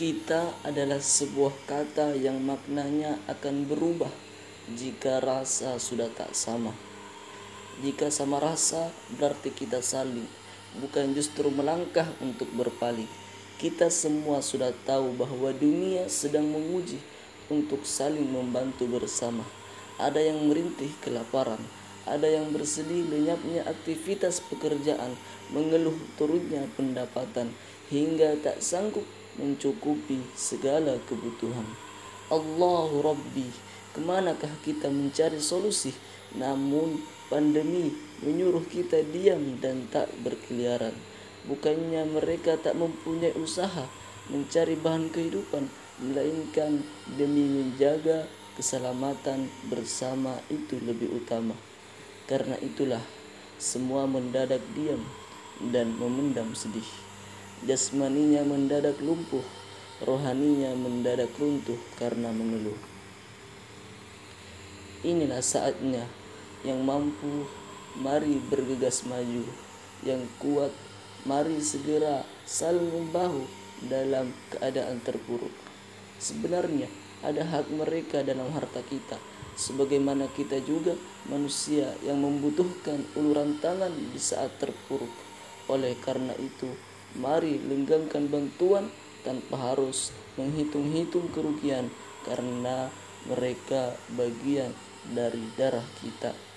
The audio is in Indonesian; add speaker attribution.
Speaker 1: Kita adalah sebuah kata yang maknanya akan berubah jika rasa sudah tak sama. Jika sama rasa berarti kita saling, bukan justru melangkah untuk berpaling. Kita semua sudah tahu bahwa dunia sedang menguji untuk saling membantu bersama. Ada yang merintih kelaparan, ada yang bersedih lenyapnya aktivitas pekerjaan, mengeluh turunnya pendapatan, hingga tak sanggup mencukupi segala kebutuhan. Allahu Rabbi, ke manakah kita mencari solusi? Namun pandemi menyuruh kita diam dan tak berkeliaran. Bukannya mereka tak mempunyai usaha mencari bahan kehidupan, melainkan demi menjaga keselamatan bersama itu lebih utama. Karena itulah semua mendadak diam dan memendam sedih. Jasmaninya mendadak lumpuh, rohaninya mendadak runtuh karena mengeluh. Inilah saatnya yang mampu, mari bergegas maju. Yang kuat, mari segera saling membahu dalam keadaan terpuruk. Sebenarnya ada hak mereka dalam harta kita, sebagaimana kita juga manusia yang membutuhkan uluran tangan di saat terpuruk. Oleh karena itu, Mari lenggangkan bantuan tanpa harus menghitung-hitung kerugian karena mereka bagian dari darah kita.